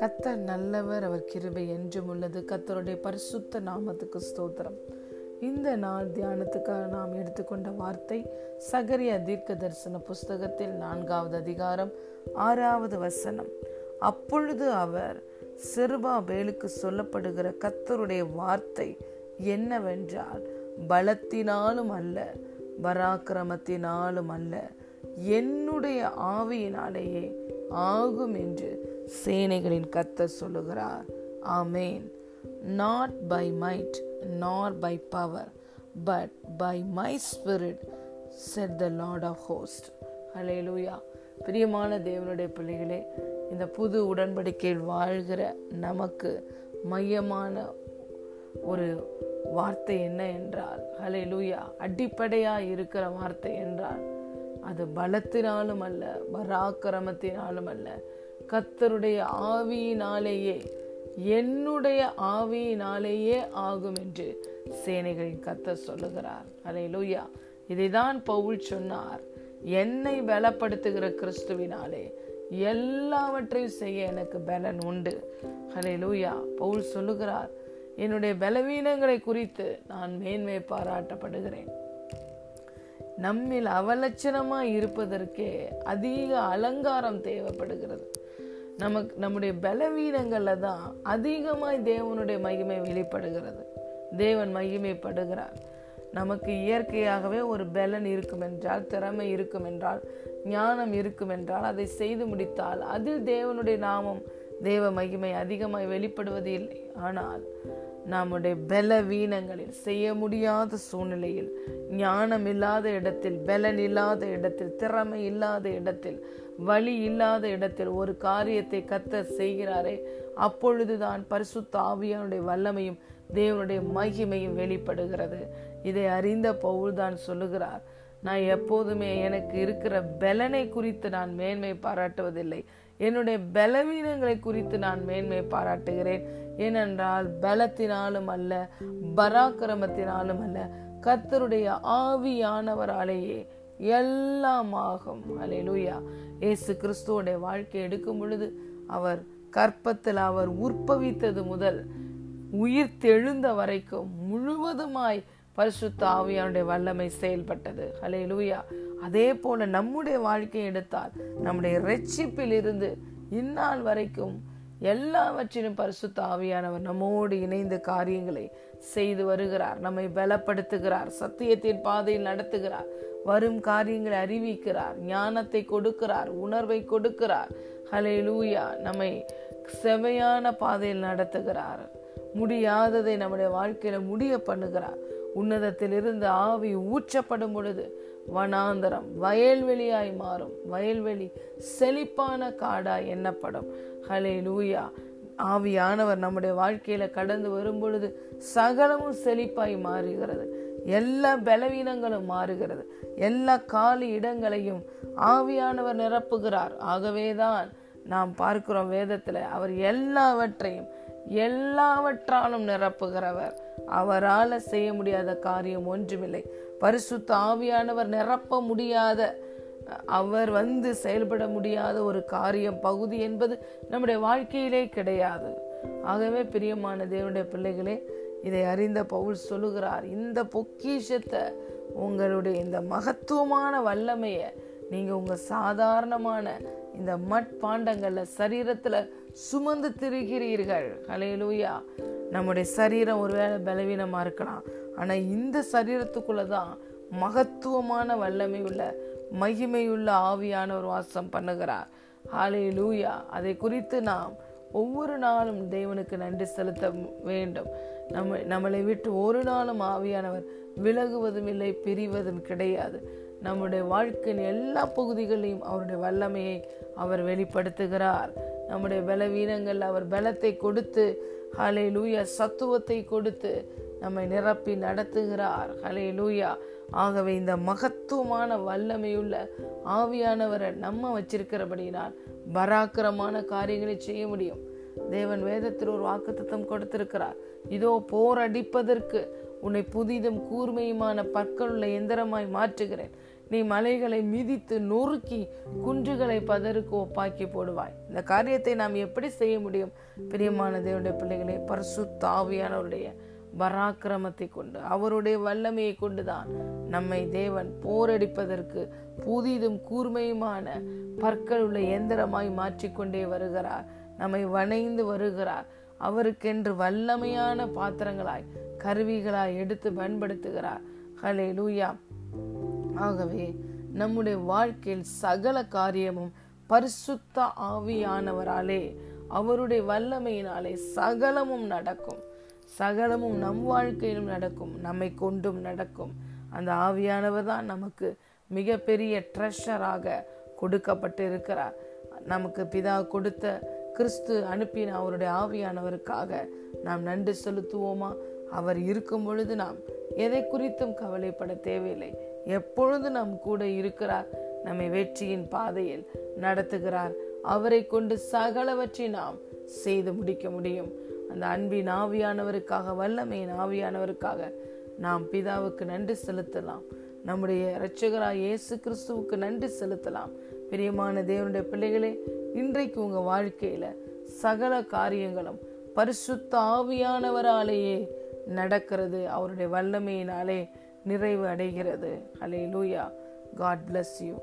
கத்தர் நல்லவர் அவர் கிருபை என்றும் உள்ளது. கத்தருடைய பரிசுத்த நாமத்துக்கு ஸ்தோத்திரம். இந்த நாள் தியானத்துக்காக நாம் எடுத்துக்கொண்ட வார்த்தை சகரிய தீர்க்க தரிசன புஸ்தகத்தில் நான்காவது அதிகாரம் ஆறாவது வசனம். அப்பொழுது அவர் சிறுபாபேலுக்கு சொல்லப்படுகிற கத்தருடைய வார்த்தை என்னவென்றால் பலத்தினாலும் அல்ல பராக்கிரமத்தினாலும் அல்ல என்னுடைய ஆவியினாலேயே ஆகும் என்று சேனைகளின் கத்த சொல்லுகிறார். ஆமேன். Not by might nor by power but by my spirit said the Lord of host ஹலேலூயா பிரியமான தேவனுடைய பிள்ளைகளே இந்த புது உடன்படிக்கையில் வாழ்கிற நமக்கு மையமான ஒரு வார்த்தை என்ன என்றால் ஹலே லூயா அடிப்படையாக இருக்கிற வார்த்தை என்றால் அது பலத்தினாலும் அல்ல பராக்கிரமத்தினாலும் அல்ல கத்தருடைய ஆவியினாலேயே என்னுடைய ஆவியினாலேயே ஆகும் என்று சேனைகளின் கத்தர் சொல்லுகிறார். அலை லூயா இதைதான் பவுல் சொன்னார். என்னை பலப்படுத்துகிற கிறிஸ்துவினாலே எல்லாவற்றையும் செய்ய எனக்கு பலன் உண்டு. ஹலே லூயா பவுல் சொல்லுகிறார் என்னுடைய பலவீனங்களை குறித்து நான் மேன்மை பாராட்டப்படுகிறேன். நம்மில் அவலட்சணமாக இருப்பதற்கே அதிக அலங்காரம் தேவைப்படுகிறது. நமக்கு நம்முடைய பலவீனங்களில் தான் அதிகமாய் தேவனுடைய மகிமை வெளிப்படுகிறது. தேவன் மகிமைப்படுகிறார். நமக்கு இயற்கையாகவே ஒரு பலன் இருக்கும் என்றால் திறமை இருக்கும் என்றால் ஞானம் இருக்கும் என்றால் அதை செய்து முடித்தால் அதில் தேவனுடைய நாமம் தேவ மகிமை அதிகமாய் வெளிப்படுவது இல்லை. ஆனால் நம்முடைய பலவீனங்களில் செய்ய முடியாத சூழ்நிலையில் ஞானம் இல்லாத இடத்தில் பலன் இல்லாத இடத்தில் திறமை இல்லாத இடத்தில் வழி இல்லாத இடத்தில் ஒரு காரியத்தை கத்த செய்கிறாரே அப்பொழுதுதான் பரிசுத்த ஆவியானுடைய வல்லமையும் தேவனுடைய மகிமையும் வெளிப்படுகிறது. இதை அறிந்த பவுல் தான் சொல்லுகிறார் நான் எப்போதுமே எனக்கு இருக்கிற பலனை குறித்து நான் மேன்மை பாராட்டுவதில்லை. என்னுடைய பலவீனங்களை குறித்து நான் மேன்மை பாராட்டுகிறேன். ஏனென்றால் பலத்தினாலும் அல்ல பராக்கிரமத்தினாலும் அல்ல கத்தருடைய ஆவியானவராலேயே எல்லாமாகும் அலையலூயா இயேசு கிறிஸ்துவோடைய வாழ்க்கை எடுக்கும் பொழுது அவர் கற்பத்தில் அவர் உற்பவித்தது முதல் உயிர் தெழுந்த வரைக்கும் முழுவதுமாய் பரிசுத்த ஆவியானுடைய வல்லமை செயல்பட்டது. ஹலே லூயா அதே போல நம்முடைய வாழ்க்கையை எடுத்தால் நம்முடைய ரட்சிப்பில் இருந்து இந்நாள் வரைக்கும் எல்லாவற்றிலும் பரிசுத்த ஆவியானவர் நம்மோடு இணைந்த காரியங்களை செய்து வருகிறார் நம்மை பலப்படுத்துகிறார் சத்தியத்தின் பாதையில் நடத்துகிறார் வரும் காரியங்களை அறிவிக்கிறார் ஞானத்தை கொடுக்கிறார் உணர்வை கொடுக்கிறார். ஹலே லூயா நம்மை செவையான பாதையில் நடத்துகிறார். முடியாததை நம்முடைய வாழ்க்கையில முடிய பண்ணுகிறார். உன்னதத்திலிருந்து ஆவி ஊற்றப்படும் பொழுது வனாந்தரம் வயல்வெளியாய் மாறும். வயல்வெளி செழிப்பான காடாய் எண்ணப்படும். ஹலே லூயா ஆவியானவர் நம்முடைய வாழ்க்கையில கடந்து வரும் பொழுது சகலமும் செழிப்பாய் மாறுகிறது. எல்லா பலவீனங்களும் மாறுகிறது. எல்லா காலி இடங்களையும் ஆவியானவர் நிரப்புகிறார். ஆகவேதான் நாம் பார்க்கிறோம் வேதத்தில் அவர் எல்லாவற்றையும் எல்லாவற்றாலும் நிரப்புகிறவர். அவரால் செய்ய முடியாத காரியம் ஒன்றுமில்லை. பரிசுத்த ஆவியானவர் நிரப்ப முடியாத அவர் வந்து செயல்பட முடியாத ஒரு காரியம் பகுதி என்பது நம்முடைய வாழ்க்கையிலே கிடையாது. ஆகவே பிரியமான தேவனுடைய பிள்ளைகளே இதை அறிந்த பவுல் சொல்லுகிறார் இந்த பொக்கிஷத்தை உங்களுடைய இந்த மகத்துவமான வல்லமையை நீங்கள் உங்கள் சாதாரணமான இந்த மட்பாண்டங்களில் சரீரத்தில் சுமந்து திரிகிறீர்கள். ஹலையிலூயா நம்முடைய சரீரம் ஒருவேளை பலவீனமா இருக்கலாம். ஆனால் இந்த சரீரத்துக்குள்ளதான் மகத்துவமான வல்லமை உள்ள மகிமையுள்ள ஆவியானவர் வாசம் பண்ணுகிறார். ஹாலே லூயா அதை குறித்து நாம் ஒவ்வொரு நாளும் தேவனுக்கு நன்றி செலுத்த வேண்டும். நம்ம நம்மளை விட்டு ஒரு நாளும் ஆவியானவர் விலகுவதும் இல்லை பிரிவதும் கிடையாது. நம்முடைய வாழ்க்கையின் எல்லா பகுதிகளையும் அவருடைய வல்லமையை அவர் வெளிப்படுத்துகிறார். நம்முடைய பலவீனங்கள் அவர் பலத்தை கொடுத்து ஹலே லூயா சத்துவத்தை கொடுத்து நம்மை நிரப்பி நடத்துகிறார். ஹலே லூயா ஆகவே இந்த மகத்துவமான வல்லமையுள்ள ஆவியானவரை நம்ம வச்சிருக்கிறபடினால் பராக்கிரமான காரியங்களை செய்ய முடியும். தேவன் வேதத்தில் ஒரு வாக்குத்தத்தம் கொடுத்திருக்கிறார். இதோ போர் அடிப்பதற்கு உன்னை புதிதும் கூர்மையுமான பற்களுள்ள எந்திரமாய் மாற்றுகிறேன். நீ மலைகளை மிதித்து நொறுக்கி குன்றுகளை பதருக்கு ஒப்பாக்கி போடுவாய். இந்த காரியத்தை நாம் எப்படி செய்ய முடியும்? பிரியமான தேவனுடைய பிள்ளைகளை பரிசுத்த ஆவியானவருடைய பராக்கிரமத்தை கொண்டு அவருடைய வல்லமையை கொண்டுதான் நம்மை தேவன் போரடிப்பதற்கு புதிதும் கூர்மையுமான பற்கள் உள்ள எந்திரமாய் மாற்றிக்கொண்டே வருகிறார். நம்மை வணைந்து வருகிறார். அவருக்கென்று வல்லமையான பாத்திரங்களாய் கருவிகளாய் எடுத்து பயன்படுத்துகிறார். ஹலே லூயா ஆகவே நம்முடைய வாழ்க்கையில் சகல காரியமும் பரிசுத்த ஆவியானவராலே அவருடைய வல்லமையினாலே சகலமும் நடக்கும். சகலமும் நம் வாழ்க்கையிலும் நடக்கும் நம்மை கொண்டும் நடக்கும். அந்த ஆவியானவர் தான் நமக்கு மிகப்பெரிய ட்ரெஷராக கொடுக்கப்பட்டு இருக்கிறார் நமக்கு பிதா கொடுத்த கிறிஸ்து அனுப்பின அவருடைய ஆவியானவருக்காக நாம் நன்றி செலுத்துவோமா? அவர் இருக்கும் பொழுது நாம் எதை குறித்தும் கவலைப்பட தேவையில்லை. எப்பொழுது நம் கூட இருக்கிறார் நம்மை வெற்றியின் பாதையில் நடத்துகிறார். அவரை கொண்டு சகலவற்றை நாம் செய்து முடிக்க முடியும். அந்த அன்பின் ஆவியானவருக்காக வல்லமையின் ஆவியானவருக்காக நாம் பிதாவுக்கு நன்றி செலுத்தலாம். நம்முடைய இரட்சகராய் இயேசு கிறிஸ்துவுக்கு நன்றி செலுத்தலாம். பிரியமான தேவனுடைய பிள்ளைகளே இன்றைக்கு உங்கள் வாழ்க்கையில் சகல காரியங்களும் பரிசுத்த ஆவியானவராலேயே நடக்கிறது. அவருடைய வல்லமையினாலே நிறைவு அடைகிறது. அலே லூயா காட் பிளஸ் யூ